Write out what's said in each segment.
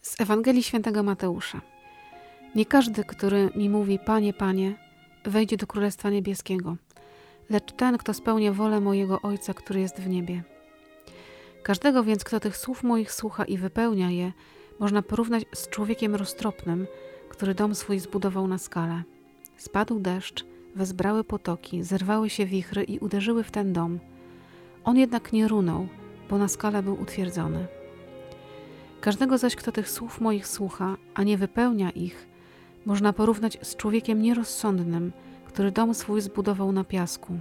Z Ewangelii Świętego Mateusza. Nie każdy, który mi mówi Panie, Panie, wejdzie do Królestwa Niebieskiego, lecz ten, kto spełnia wolę mojego Ojca, który jest w niebie. Każdego więc, kto tych słów moich słucha i wypełnia je, można porównać z człowiekiem roztropnym, który dom swój zbudował na skale. Spadł deszcz, wezbrały potoki, zerwały się wichry i uderzyły w ten dom. On jednak nie runął, bo na skale był utwierdzony. Każdego zaś, kto tych słów moich słucha, a nie wypełnia ich, można porównać z człowiekiem nierozsądnym, który dom swój zbudował na piasku.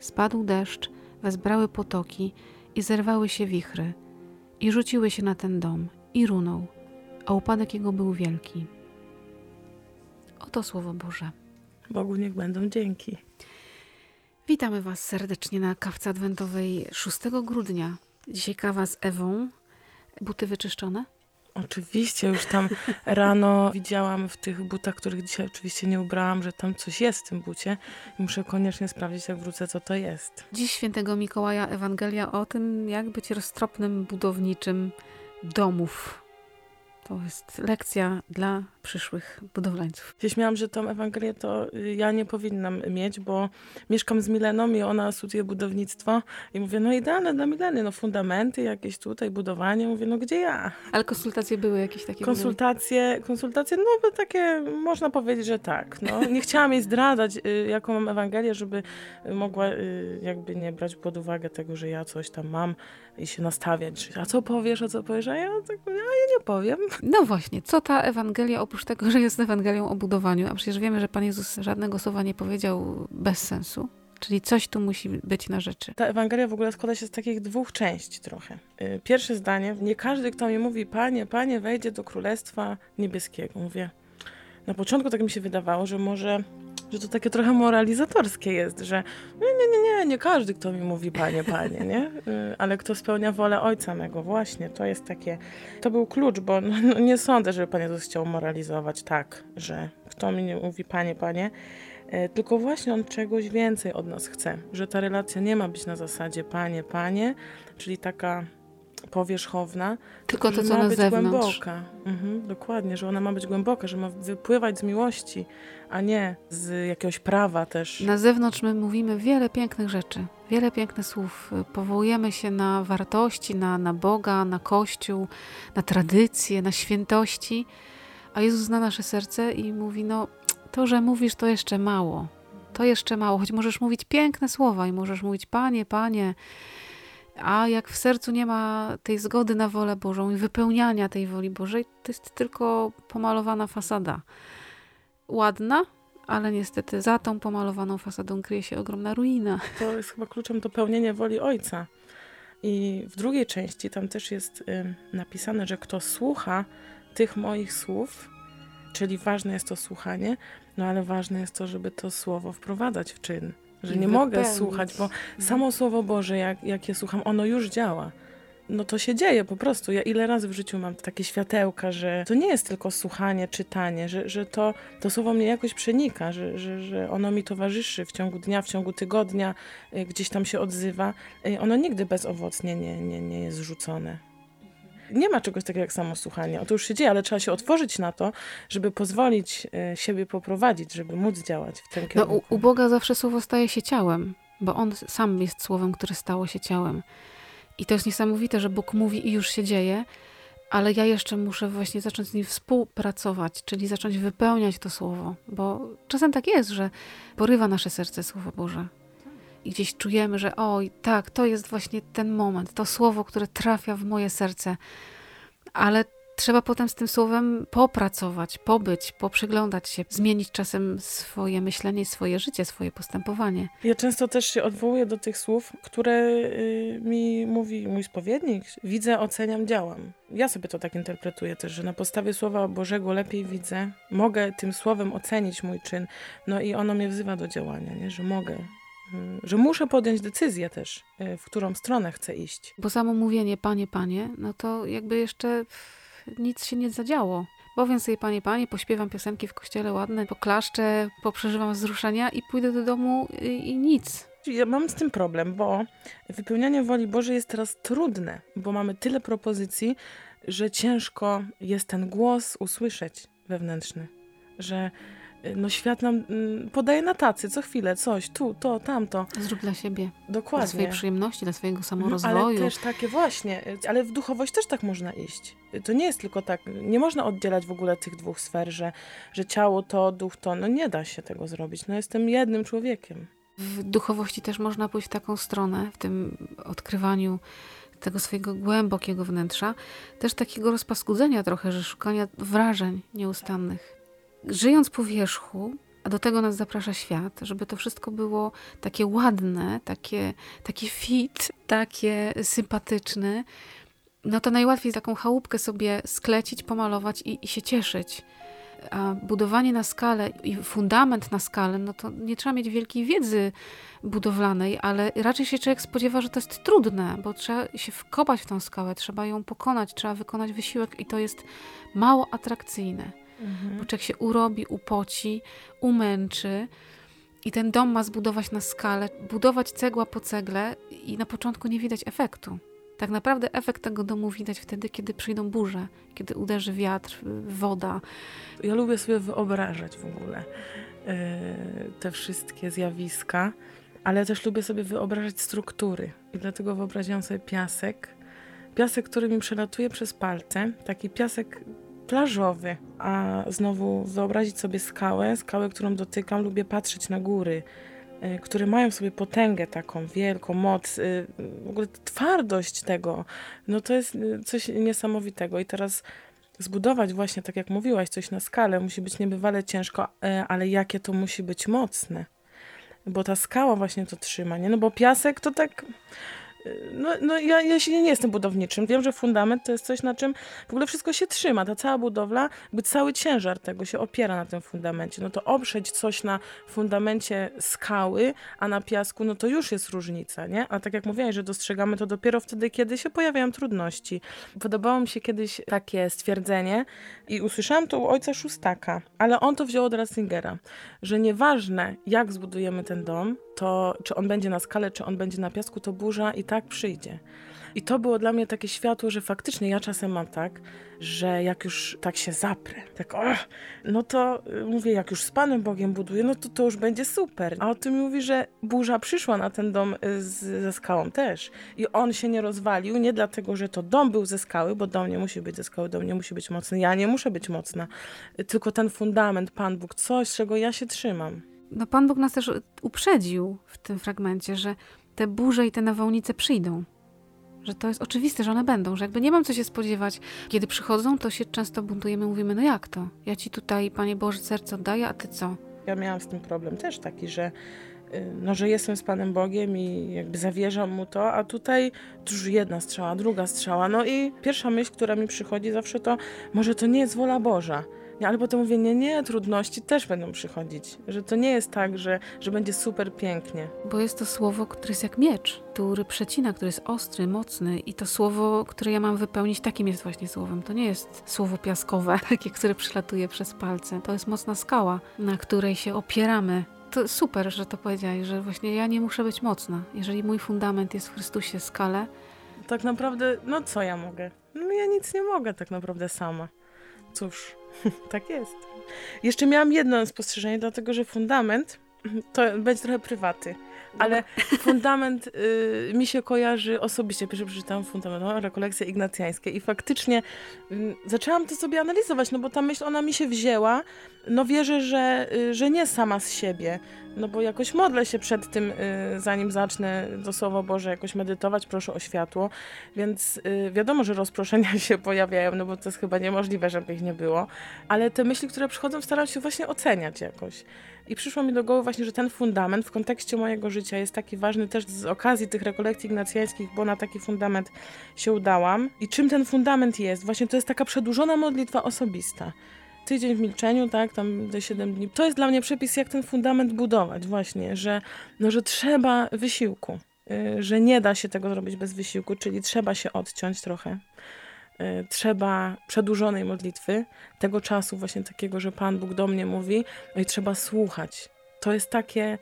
Spadł deszcz, wezbrały potoki i zerwały się wichry, i rzuciły się na ten dom, i runął, a upadek jego był wielki. Oto słowo Boże. Bogu niech będą dzięki. Witamy Was serdecznie na kawce adwentowej 6 grudnia. Dzisiaj kawa z Ewą. Buty wyczyszczone? Oczywiście, już tam rano widziałam w tych butach, których dzisiaj oczywiście nie ubrałam, że tam coś jest w tym bucie. Muszę koniecznie sprawdzić, jak wrócę, co to jest. Dziś świętego Mikołaja Ewangelia o tym, jak być roztropnym budowniczym domów. To jest lekcja dla przyszłych budowlańców. Gdzieś miałam, że tą Ewangelię to y, ja nie powinnam mieć, bo mieszkam z Mileną i ona studiuje budownictwo i mówię, no idealne dla Mileny, no fundamenty jakieś tutaj, budowanie. Mówię, no gdzie ja? Ale konsultacje były jakieś takie? Konsultacje, konsultacje, no bo takie, można powiedzieć, że tak. No. Nie chciałam jej zdradzać, y, jaką mam Ewangelię, żeby mogła y, jakby nie brać pod uwagę tego, że ja coś tam mam i się nastawiać. A co powiesz, a co powiesz? A ja tak, a ja nie powiem. No właśnie, co ta Ewangelia, oprócz tego, że jest Ewangelią o budowaniu, a przecież wiemy, że Pan Jezus żadnego słowa nie powiedział bez sensu, czyli coś tu musi być na rzeczy. Ta Ewangelia w ogóle składa się z takich dwóch części trochę. Y, pierwsze zdanie, nie każdy, kto mi mówi, Panie, Panie, wejdzie do Królestwa Niebieskiego. Mówię, na początku tak mi się wydawało, że może że to takie trochę moralizatorskie jest, że nie, nie, nie, nie, nie każdy, kto mi mówi panie, panie, nie? Y, ale kto spełnia wolę ojca mego, właśnie, to jest takie, to był klucz, bo no, no nie sądzę, żeby Pan Jezus chciał moralizować tak, że kto mi nie mówi panie, panie, y, tylko właśnie on czegoś więcej od nas chce, że ta relacja nie ma być na zasadzie panie, panie, czyli taka powierzchowna, tylko to, co ma na być zewnątrz. głęboka. Mhm, dokładnie, że ona ma być głęboka, że ma wypływać z miłości, a nie z jakiegoś prawa też. Na zewnątrz my mówimy wiele pięknych rzeczy, wiele pięknych słów. Powołujemy się na wartości, na, na Boga, na Kościół, na tradycje, na świętości, a Jezus zna nasze serce i mówi, no to, że mówisz, to jeszcze mało. To jeszcze mało, choć możesz mówić piękne słowa i możesz mówić, Panie, Panie, a jak w sercu nie ma tej zgody na wolę Bożą i wypełniania tej woli Bożej, to jest tylko pomalowana fasada. Ładna, ale niestety za tą pomalowaną fasadą kryje się ogromna ruina. To jest chyba kluczem do pełnienia woli Ojca. I w drugiej części tam też jest y, napisane, że kto słucha tych moich słów, czyli ważne jest to słuchanie, no ale ważne jest to, żeby to słowo wprowadzać w czyn że nie mogę słuchać, bo samo Słowo Boże, jak, jak je słucham, ono już działa. No to się dzieje po prostu. Ja ile razy w życiu mam takie światełka, że to nie jest tylko słuchanie, czytanie, że, że to, to słowo mnie jakoś przenika, że, że, że ono mi towarzyszy w ciągu dnia, w ciągu tygodnia, y, gdzieś tam się odzywa. Y, ono nigdy bezowocnie nie, nie, nie jest rzucone nie ma czegoś takiego jak samo słuchanie. O to już się dzieje, ale trzeba się otworzyć na to, żeby pozwolić e, siebie poprowadzić, żeby móc działać w tym kierunku. No, u, u Boga zawsze słowo staje się ciałem, bo On sam jest słowem, które stało się ciałem. I to jest niesamowite, że Bóg mówi i już się dzieje, ale ja jeszcze muszę właśnie zacząć z nim współpracować, czyli zacząć wypełniać to słowo, bo czasem tak jest, że porywa nasze serce Słowo Boże. I gdzieś czujemy, że oj, tak, to jest właśnie ten moment, to słowo, które trafia w moje serce. Ale trzeba potem z tym słowem popracować, pobyć, poprzyglądać się, zmienić czasem swoje myślenie, swoje życie, swoje postępowanie. Ja często też się odwołuję do tych słów, które y, mi mówi mój spowiednik. Widzę, oceniam, działam. Ja sobie to tak interpretuję też, że na podstawie Słowa Bożego lepiej widzę, mogę tym słowem ocenić mój czyn, no i ono mnie wzywa do działania, nie? że mogę że muszę podjąć decyzję też, e, w którą stronę chcę iść. Bo samo mówienie panie, panie, no to jakby jeszcze nic się nie zadziało. Powiem sobie, panie, panie, pośpiewam piosenki w kościele ładne, poklaszczę, poprzeżywam wzruszenia i pójdę do domu i, i nic. Ja mam z tym problem, bo wypełnianie woli Bożej jest teraz trudne, bo mamy tyle propozycji, że ciężko jest ten głos usłyszeć wewnętrzny, że y, no świat nam mm, podaje na tacy co chwilę coś, tu, to, tamto. Zrób dla siebie. Dokładnie. Dla swojej przyjemności, dla swojego Mhm, samorozwoju. Ale też takie właśnie, y, ale w duchowość też tak można iść. Y, To nie jest tylko tak, nie można oddzielać w ogóle tych dwóch sfer, że, że ciało to, duch to, no nie da się tego zrobić. No jestem jednym człowiekiem. W duchowości też można pójść w taką stronę, w tym odkrywaniu tego swojego głębokiego wnętrza, też takiego rozpaskudzenia trochę, że szukania wrażeń nieustannych. Żyjąc po wierzchu, a do tego nas zaprasza świat, żeby to wszystko było takie ładne, takie, takie fit, takie sympatyczne, no to najłatwiej taką chałupkę sobie sklecić, pomalować i, i się cieszyć. A budowanie na skalę i fundament na skalę, no to nie trzeba mieć wielkiej wiedzy budowlanej, ale raczej się człowiek spodziewa, że to jest trudne, bo trzeba się wkopać w tą skałę, trzeba ją pokonać, trzeba wykonać wysiłek i to jest mało atrakcyjne. Bo człowiek się urobi, upoci, umęczy i ten dom ma zbudować na skalę, budować cegła po cegle i na początku nie widać efektu. Tak naprawdę efekt tego domu widać wtedy, kiedy przyjdą burze, kiedy uderzy wiatr, woda. Ja lubię sobie wyobrażać w ogóle yy, te wszystkie zjawiska, ale też lubię sobie wyobrażać struktury. I dlatego wyobraziłam sobie piasek. Piasek, który mi przelatuje przez palce, taki piasek plażowy, a znowu wyobrazić sobie skałę, skałę, którą dotykam, lubię patrzeć na góry, y, które mają w sobie potęgę taką wielką, moc, y, w ogóle twardość tego, no to jest y, coś niesamowitego. I teraz zbudować właśnie, tak jak mówiłaś, coś na skalę musi być niebywale ciężko, e, ale jakie to musi być mocne. Bo ta skała właśnie to trzyma, nie? No bo piasek to tak... No, no ja, ja się nie jestem budowniczym. Wiem, że fundament to jest coś, na czym w ogóle wszystko się trzyma. Ta cała budowla, jakby cały ciężar tego się opiera na tym fundamencie. No to oprzeć coś na fundamencie skały, a na piasku, no to już jest różnica, nie? A tak jak mówiłaś, że dostrzegamy to dopiero wtedy, kiedy się pojawiają trudności. Podobało mi się kiedyś takie stwierdzenie i usłyszałam to u ojca Szóstaka, ale on to wziął od Ratzingera, że nieważne jak zbudujemy ten dom, to czy on będzie na skale, czy on będzie na piasku, to burza i tak przyjdzie. I to było dla mnie takie światło, że faktycznie ja czasem mam tak, że jak już tak się zaprę, tak och, no to y, mówię, jak już z Panem Bogiem buduję, no to to już będzie super. A o tym mówi, że burza przyszła na ten dom y, z, ze skałą też. I on się nie rozwalił, nie dlatego, że to dom był ze skały, bo dom nie musi być ze skały, dom nie musi być mocny, ja nie muszę być mocna, y, tylko ten fundament, Pan Bóg, coś, czego ja się trzymam. No Pan Bóg nas też uprzedził w tym fragmencie, że te burze i te nawałnice przyjdą. Że to jest oczywiste, że one będą, że jakby nie mam co się spodziewać. Kiedy przychodzą, to się często buntujemy, mówimy, no jak to? Ja ci tutaj, Panie Boże, serce oddaję, a ty co? Ja miałam z tym problem też taki, że y, no, że jestem z Panem Bogiem i jakby zawierzam Mu to, a tutaj już jedna strzała, druga strzała. No i pierwsza myśl, która mi przychodzi zawsze to, może to nie jest wola Boża. Nie, ale potem mówię, nie, nie, trudności też będą przychodzić. Że to nie jest tak, że, że będzie super pięknie. Bo jest to słowo, które jest jak miecz, który przecina, który jest ostry, mocny i to słowo, które ja mam wypełnić, takim jest właśnie słowem. To nie jest słowo piaskowe, takie, które przylatuje przez palce. To jest mocna skała, na której się opieramy. To super, że to powiedziałeś, że właśnie ja nie muszę być mocna. Jeżeli mój fundament jest w Chrystusie skale, Tak naprawdę, no co ja mogę? No ja nic nie mogę tak naprawdę sama. Cóż, tak jest. Jeszcze miałam jedno spostrzeżenie, dlatego że fundament to będzie trochę prywaty. Ale fundament y, mi się kojarzy osobiście. Pierwszy przeczytałam fundament, no, rekolekcje ignacjańskie i faktycznie y, zaczęłam to sobie analizować, no bo ta myśl, ona mi się wzięła. No wierzę, że, y, że nie sama z siebie, no bo jakoś modlę się przed tym, y, zanim zacznę do Słowa Boże jakoś medytować, proszę o światło, więc y, wiadomo, że rozproszenia się pojawiają, no bo to jest chyba niemożliwe, żeby ich nie było, ale te myśli, które przychodzą, staram się właśnie oceniać jakoś. I przyszło mi do głowy właśnie, że ten fundament w kontekście mojego życia jest taki ważny też z okazji tych rekolekcji ignacjańskich, bo na taki fundament się udałam. I czym ten fundament jest? Właśnie to jest taka przedłużona modlitwa osobista. Tydzień w milczeniu, tak, tam te 7 dni. To jest dla mnie przepis, jak ten fundament budować właśnie, że, no, że trzeba wysiłku, y, że nie da się tego zrobić bez wysiłku, czyli trzeba się odciąć trochę trzeba przedłużonej modlitwy, tego czasu właśnie takiego, że Pan Bóg do mnie mówi, no i trzeba słuchać. To jest takie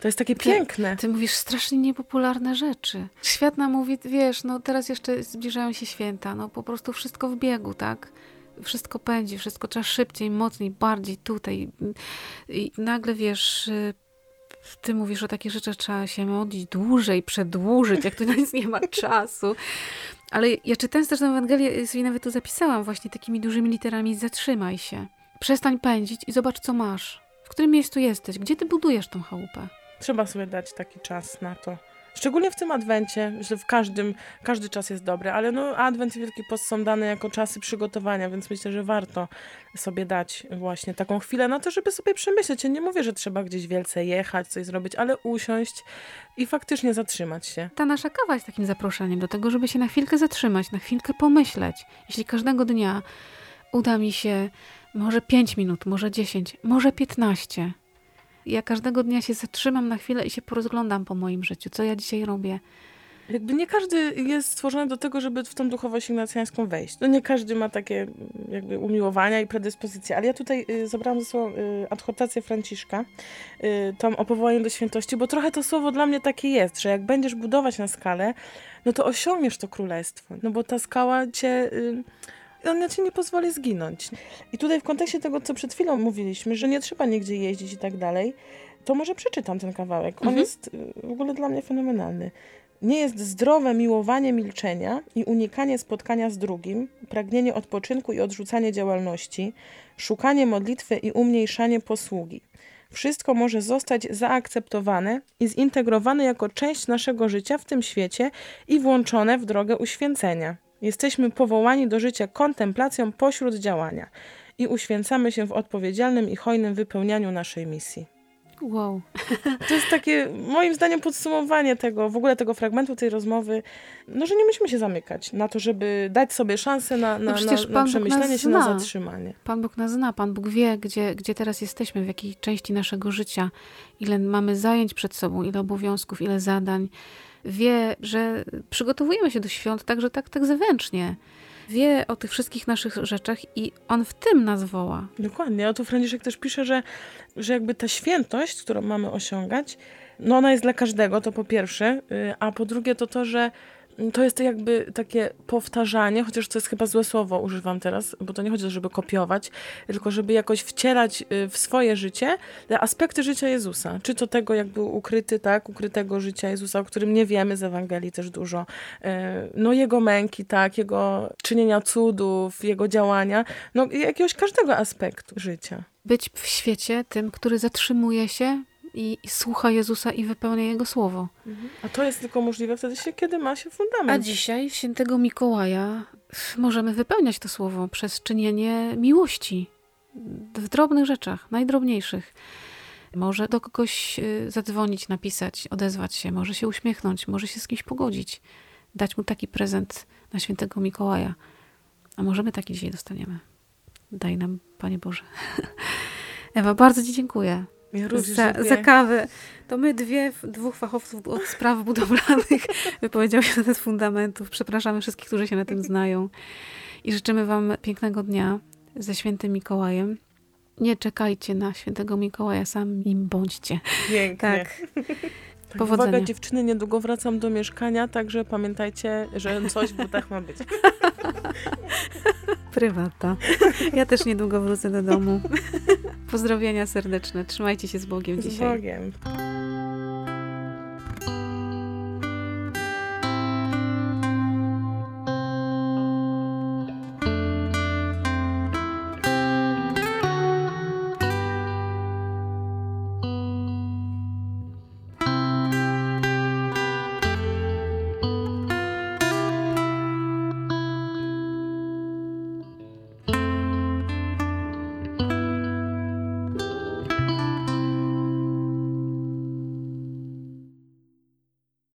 to jest takie piękne. Ty, ty mówisz strasznie niepopularne rzeczy. Świat nam mówi, wiesz, no teraz jeszcze zbliżają się święta, no po prostu wszystko w biegu, tak? Wszystko pędzi, wszystko trzeba szybciej, mocniej, bardziej tutaj. I nagle wiesz, y, ty mówisz o takich rzeczach, trzeba się modlić dłużej, przedłużyć, jak tu nic nie ma czasu. Ale ja czytając też tę Ewangelię, sobie nawet tu zapisałam właśnie takimi dużymi literami, zatrzymaj się. Przestań pędzić i zobacz, co masz. W którym miejscu jesteś? Gdzie ty budujesz tą chałupę? Trzeba sobie dać taki czas na to. Szczególnie w tym adwencie, że w każdym, każdy czas jest dobry, ale no adwent i Wielki Post są dane jako czasy przygotowania, więc myślę, że warto sobie dać właśnie taką chwilę na to, żeby sobie przemyśleć. Ja nie mówię, że trzeba gdzieś wielce jechać, coś zrobić, ale usiąść i faktycznie zatrzymać się. Ta nasza kawa jest takim zaproszeniem do tego, żeby się na chwilkę zatrzymać, na chwilkę pomyśleć. Jeśli każdego dnia uda mi się może 5 minut, może 10, może 15 ja każdego dnia się zatrzymam na chwilę i się porozglądam po moim życiu, co ja dzisiaj robię. Jakby nie każdy jest stworzony do tego, żeby w tą duchowość ignacjańską wejść. No nie każdy ma takie jakby umiłowania i predyspozycje, ale ja tutaj y, zabrałam ze sobą y, adhortację Franciszka, y, tam o powołaniu do świętości, bo trochę to słowo dla mnie takie jest, że jak będziesz budować na skalę, no to osiągniesz to królestwo, no bo ta skała cię... Y, ona ci nie pozwoli zginąć. I tutaj w kontekście tego, co przed chwilą mówiliśmy, że nie trzeba nigdzie jeździć i tak dalej, to może przeczytam ten kawałek. On mhm. jest y, w ogóle dla mnie fenomenalny. Nie jest zdrowe miłowanie milczenia i unikanie spotkania z drugim, pragnienie odpoczynku i odrzucanie działalności, szukanie modlitwy i umniejszanie posługi. Wszystko może zostać zaakceptowane i zintegrowane jako część naszego życia w tym świecie i włączone w drogę uświęcenia. Jesteśmy powołani do życia kontemplacją pośród działania i uświęcamy się w odpowiedzialnym i hojnym wypełnianiu naszej misji. Wow. To jest takie, moim zdaniem, podsumowanie tego, w ogóle tego fragmentu tej rozmowy, no, że nie musimy się zamykać na to, żeby dać sobie szansę na, na, no na, na przemyślenie się, na zatrzymanie. Pan Bóg nas zna, Pan Bóg wie, gdzie, gdzie teraz jesteśmy, w jakiej części naszego życia, ile mamy zajęć przed sobą, ile obowiązków, ile zadań wie, że przygotowujemy się do świąt także tak, tak zewnętrznie. Wie o tych wszystkich naszych rzeczach i on w tym nas woła. Dokładnie. A tu Franciszek też pisze, że, że jakby ta świętość, którą mamy osiągać, no ona jest dla każdego, to po pierwsze, y, a po drugie to to, że to jest jakby takie powtarzanie, chociaż to jest chyba złe słowo używam teraz, bo to nie chodzi o to, żeby kopiować, tylko żeby jakoś wcielać y, w swoje życie aspekty życia Jezusa. Czy to tego, jak był ukryty, tak, ukrytego życia Jezusa, o którym nie wiemy z Ewangelii też dużo. Y, no jego męki, tak, jego czynienia cudów, jego działania, no jakiegoś każdego aspektu życia. Być w świecie tym, który zatrzymuje się i, i słucha Jezusa i wypełnia Jego słowo. A to jest tylko możliwe wtedy, kiedy ma się fundament. A dzisiaj, świętego Mikołaja, możemy wypełniać to słowo przez czynienie miłości w drobnych rzeczach, najdrobniejszych. Może do kogoś y, zadzwonić, napisać, odezwać się, może się uśmiechnąć, może się z kimś pogodzić, dać mu taki prezent na świętego Mikołaja. A może my taki dzisiaj dostaniemy. Daj nam, Panie Boże. Ewa, bardzo Ci dziękuję. Ja za, za, kawę. To my dwie, dwóch fachowców od spraw budowlanych wypowiedział się na ten fundamentów. Przepraszamy wszystkich, którzy się na tym znają. I życzymy Wam pięknego dnia ze świętym Mikołajem. Nie czekajcie na świętego Mikołaja, sam nim bądźcie. Pięknie. Tak, Powodzenia. Uwaga dziewczyny, niedługo wracam do mieszkania, także pamiętajcie, że coś w butach ma być. Prywata. Ja też niedługo wrócę do domu. Pozdrowienia serdeczne. Trzymajcie się z Bogiem z dzisiaj. Z Bogiem.